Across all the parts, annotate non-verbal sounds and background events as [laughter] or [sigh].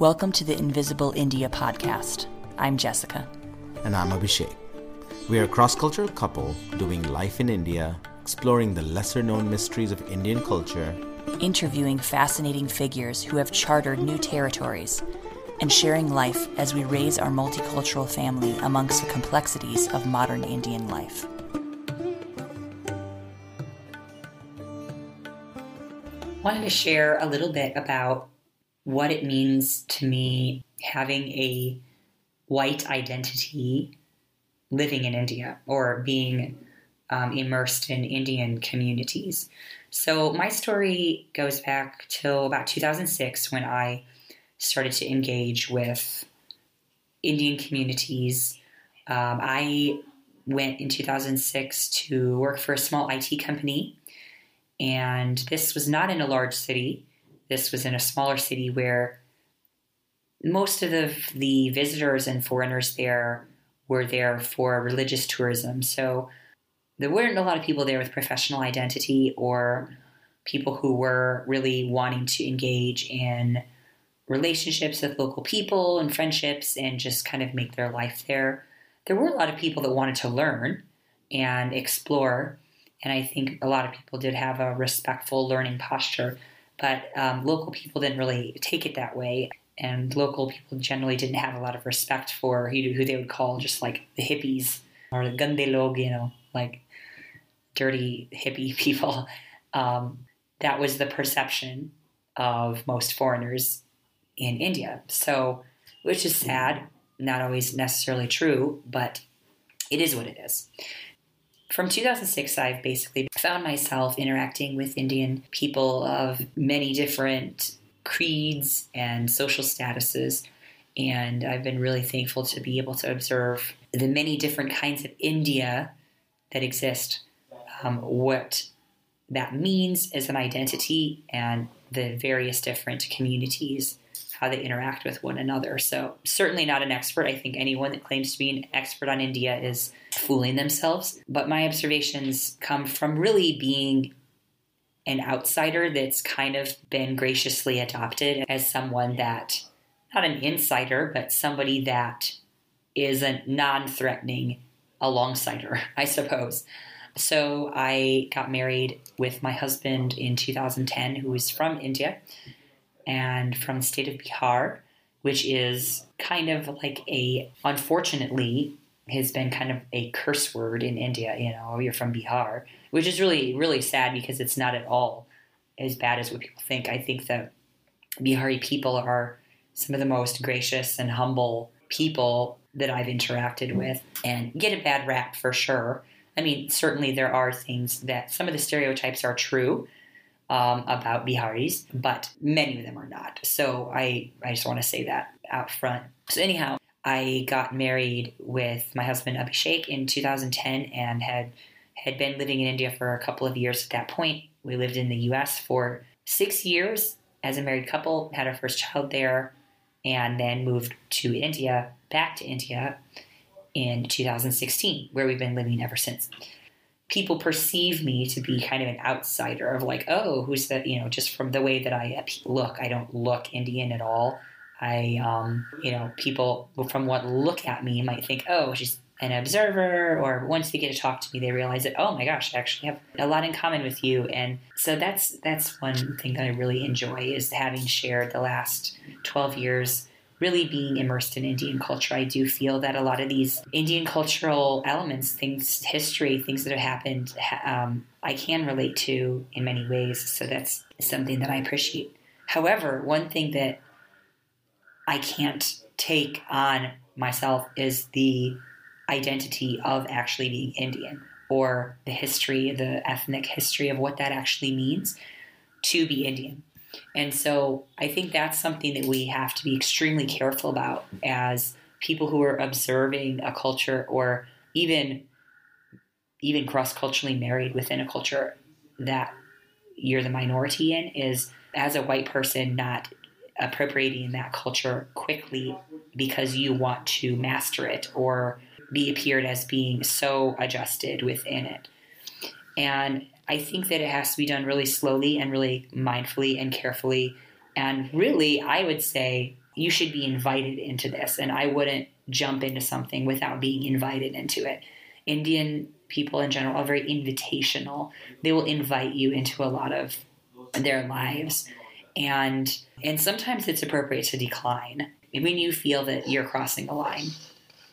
Welcome to the Invisible India podcast. I'm Jessica. And I'm Abhishek. We are a cross cultural couple doing life in India, exploring the lesser known mysteries of Indian culture, interviewing fascinating figures who have chartered new territories, and sharing life as we raise our multicultural family amongst the complexities of modern Indian life. wanted to share a little bit about what it means to me having a white identity living in India or being um, immersed in Indian communities. So, my story goes back till about 2006 when I started to engage with Indian communities. Um, I went in 2006 to work for a small IT company, and this was not in a large city. This was in a smaller city where most of the, the visitors and foreigners there were there for religious tourism. So there weren't a lot of people there with professional identity or people who were really wanting to engage in relationships with local people and friendships and just kind of make their life there. There were a lot of people that wanted to learn and explore. And I think a lot of people did have a respectful learning posture but um, local people didn't really take it that way. And local people generally didn't have a lot of respect for who, they would call just like the hippies or the gande log, you know, like dirty hippie [laughs] people. Um, that was the perception of most foreigners in India. So, which is sad, not always necessarily true, but it is what it is. From 2006, I've basically found myself interacting with Indian people of many different creeds and social statuses. And I've been really thankful to be able to observe the many different kinds of India that exist, um, what that means as an identity, and the various different communities how they interact with one another. So, certainly not an expert. I think anyone that claims to be an expert on India is fooling themselves. But my observations come from really being an outsider that's kind of been graciously adopted as someone that, not an insider, but somebody that is a non threatening alongsider, [laughs] I suppose. So I got married with my husband in 2010, who is from India and from the state of Bihar, which is kind of like a, unfortunately, has been kind of a curse word in India. You know, you're from Bihar, which is really, really sad because it's not at all as bad as what people think. I think that Bihari people are some of the most gracious and humble people that I've interacted with and get a bad rap for sure. I mean, certainly there are things that some of the stereotypes are true um, about Biharis, but many of them are not. So I, I just want to say that out front. So, anyhow, I got married with my husband Abhishek in 2010 and had had been living in India for a couple of years at that point. We lived in the US for six years as a married couple, had our first child there, and then moved to India, back to India in 2016, where we've been living ever since people perceive me to be kind of an outsider of like, oh, who's that? You know, just from the way that I look, I don't look Indian at all. I, um, you know, people from what look at me might think, oh, she's an observer, or once they get to talk to me, they realize that, oh my gosh, I actually have a lot in common with you. And so that's that's one thing that I really enjoy is having shared the last 12 years really being immersed in Indian culture, I do feel that a lot of these Indian cultural elements, things, history, things that have happened, um, I can relate to in many ways. So that's something that I appreciate. However, one thing that I can't take on myself is the identity of actually being Indian or the history, the ethnic history of what that actually means to be Indian. And so I think that's something that we have to be extremely careful about as people who are observing a culture or even even cross-culturally married within a culture that you're the minority in is as a white person not appropriating that culture quickly because you want to master it or be appeared as being so adjusted within it. And I think that it has to be done really slowly and really mindfully and carefully. And really, I would say you should be invited into this. And I wouldn't jump into something without being invited into it. Indian people in general are very invitational. They will invite you into a lot of their lives. And and sometimes it's appropriate to decline when you feel that you're crossing a line.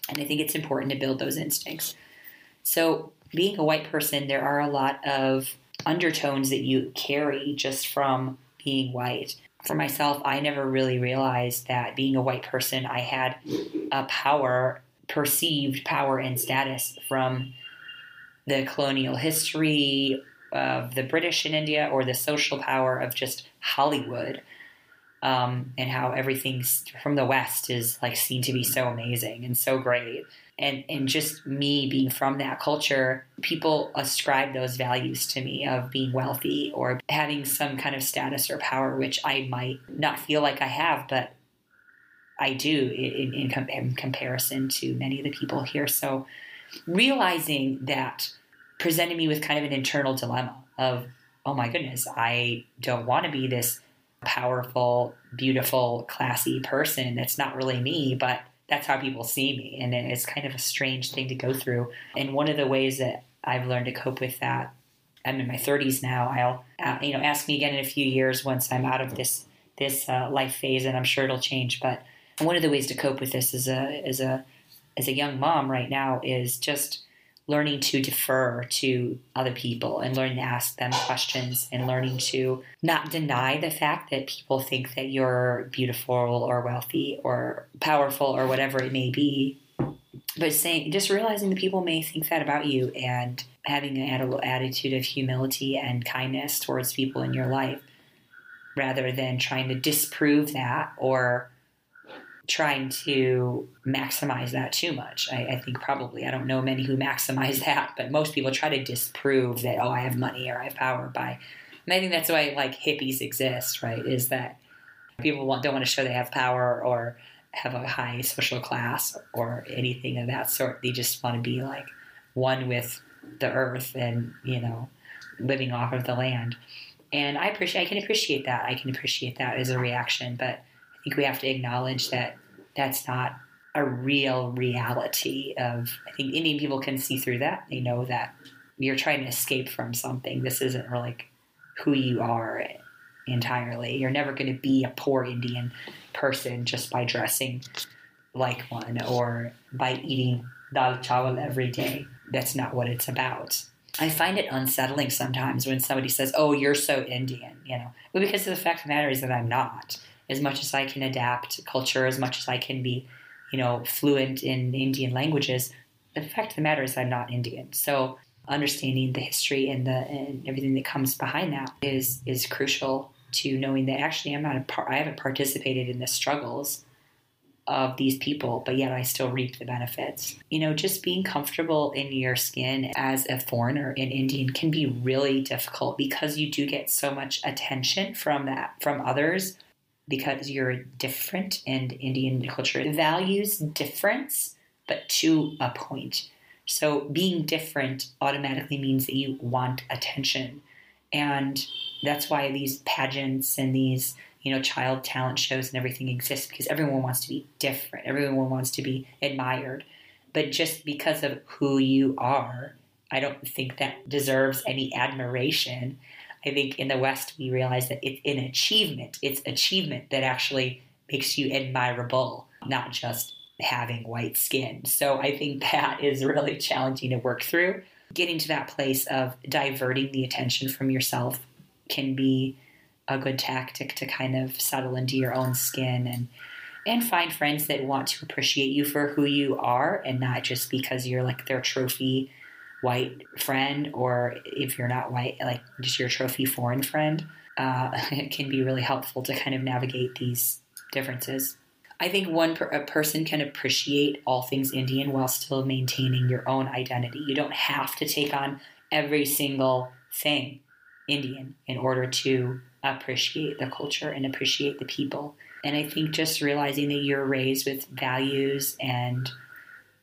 And I think it's important to build those instincts. So, being a white person, there are a lot of undertones that you carry just from being white. For myself, I never really realized that being a white person, I had a power, perceived power and status from the colonial history of the British in India or the social power of just Hollywood um, and how everything from the West is like seen to be so amazing and so great. And, and just me being from that culture, people ascribe those values to me of being wealthy or having some kind of status or power, which I might not feel like I have, but I do in, in, in comparison to many of the people here. So realizing that presented me with kind of an internal dilemma of, oh my goodness, I don't want to be this powerful, beautiful, classy person. That's not really me, but that's how people see me. And it's kind of a strange thing to go through. And one of the ways that I've learned to cope with that, I'm in my 30s now. I'll, uh, you know, ask me again in a few years once I'm out of this this uh, life phase, and I'm sure it'll change. But one of the ways to cope with this as a as a as a young mom right now is just learning to defer to other people and learning to ask them questions and learning to not deny the fact that people think that you're beautiful or wealthy or powerful or whatever it may be. But saying just realizing that people may think that about you and having an attitude of humility and kindness towards people in your life rather than trying to disprove that or trying to maximize that too much. I, I, think probably I don't know many who [laughs] maximize that, but most people try to disprove that oh I have money or I have power by. And I think that's why like hippies exist, right? Is that people want, don't want to show they have power or have a high social class or anything of that sort. They just want to be like one with the earth and you know living off of the land. And I appreciate I can appreciate that. I can appreciate that as a reaction, but think we have to acknowledge that that's not a real reality of I think Indian people can see through that. They know that you're trying to escape from something. This isn't really who you are entirely. You're never going to be a poor Indian person just by dressing like one or by eating dal chawal every day. That's not what it's about. I find it unsettling sometimes when somebody says, "Oh, you're so Indian," you know, well, because the fact of the matter is that I'm not as much as I can adapt culture, as much as I can be, you know, fluent in Indian languages, the fact of the matter is I'm not Indian. So understanding the history and the and everything that comes behind that is is crucial to knowing that actually I'm not a part, I haven't participated in the struggles of these people, but yet I still reap the benefits. You know, just being comfortable in your skin as a foreigner in Indian can be really difficult because you do get so much attention from that from others because you're different and Indian culture values difference, but to a point. So being different automatically means that you want attention. And that's why these pageants and these, you know, child talent shows and everything exists because everyone wants to be different. Everyone wants to be admired. But just because of who you are, I don't think that deserves any admiration. I think in the West we realize that it's an achievement. It's achievement that actually makes you admirable, not just having white skin. So I think that [laughs] is really challenging to work through. Getting to that place of diverting the attention from yourself can be a good tactic to kind of settle into your own skin and and find friends that want to appreciate you for who you are and not just because you're like their trophy white friend, or if you're not white, like just your trophy foreign friend, uh, [laughs] it can be really helpful to kind of navigate these differences. I think one per, person can appreciate all things Indian while still maintaining your own identity. You don't have to take on every single thing Indian in order to appreciate the culture and appreciate the people. And I think just realizing that you're raised with values and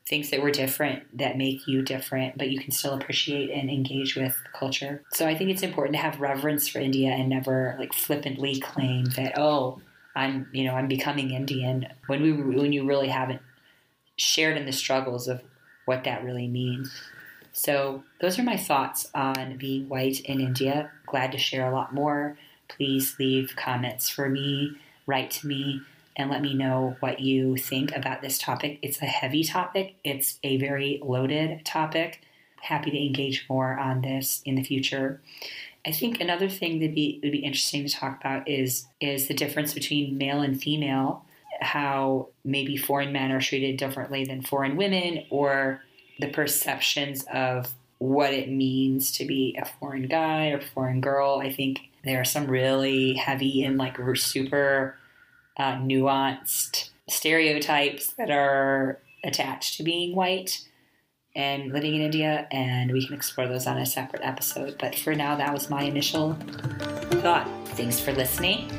things that were different that make you different, but you can still appreciate and engage with culture. So I think it's important to have reverence for India and never like flippantly claim that, oh, I'm you know I'm becoming Indian when we when you really haven't shared in the struggles of what that really means. So those are my thoughts on being white in India. Glad to share a lot more. Please leave comments for me, write to me, and let me know what you think about this topic. It's a heavy topic. It's a very loaded topic. Happy to engage more on this in the future. I think another thing that be would be interesting to talk about is is the difference between male and female, how maybe foreign men are treated differently than foreign women, or the perceptions of what it means to be a foreign guy or foreign girl. I think there are some really heavy and like super uh, nuanced stereotypes that are attached to being white and living in India, and we can explore those on a separate episode. But for now, that was my initial thought. Thanks for listening.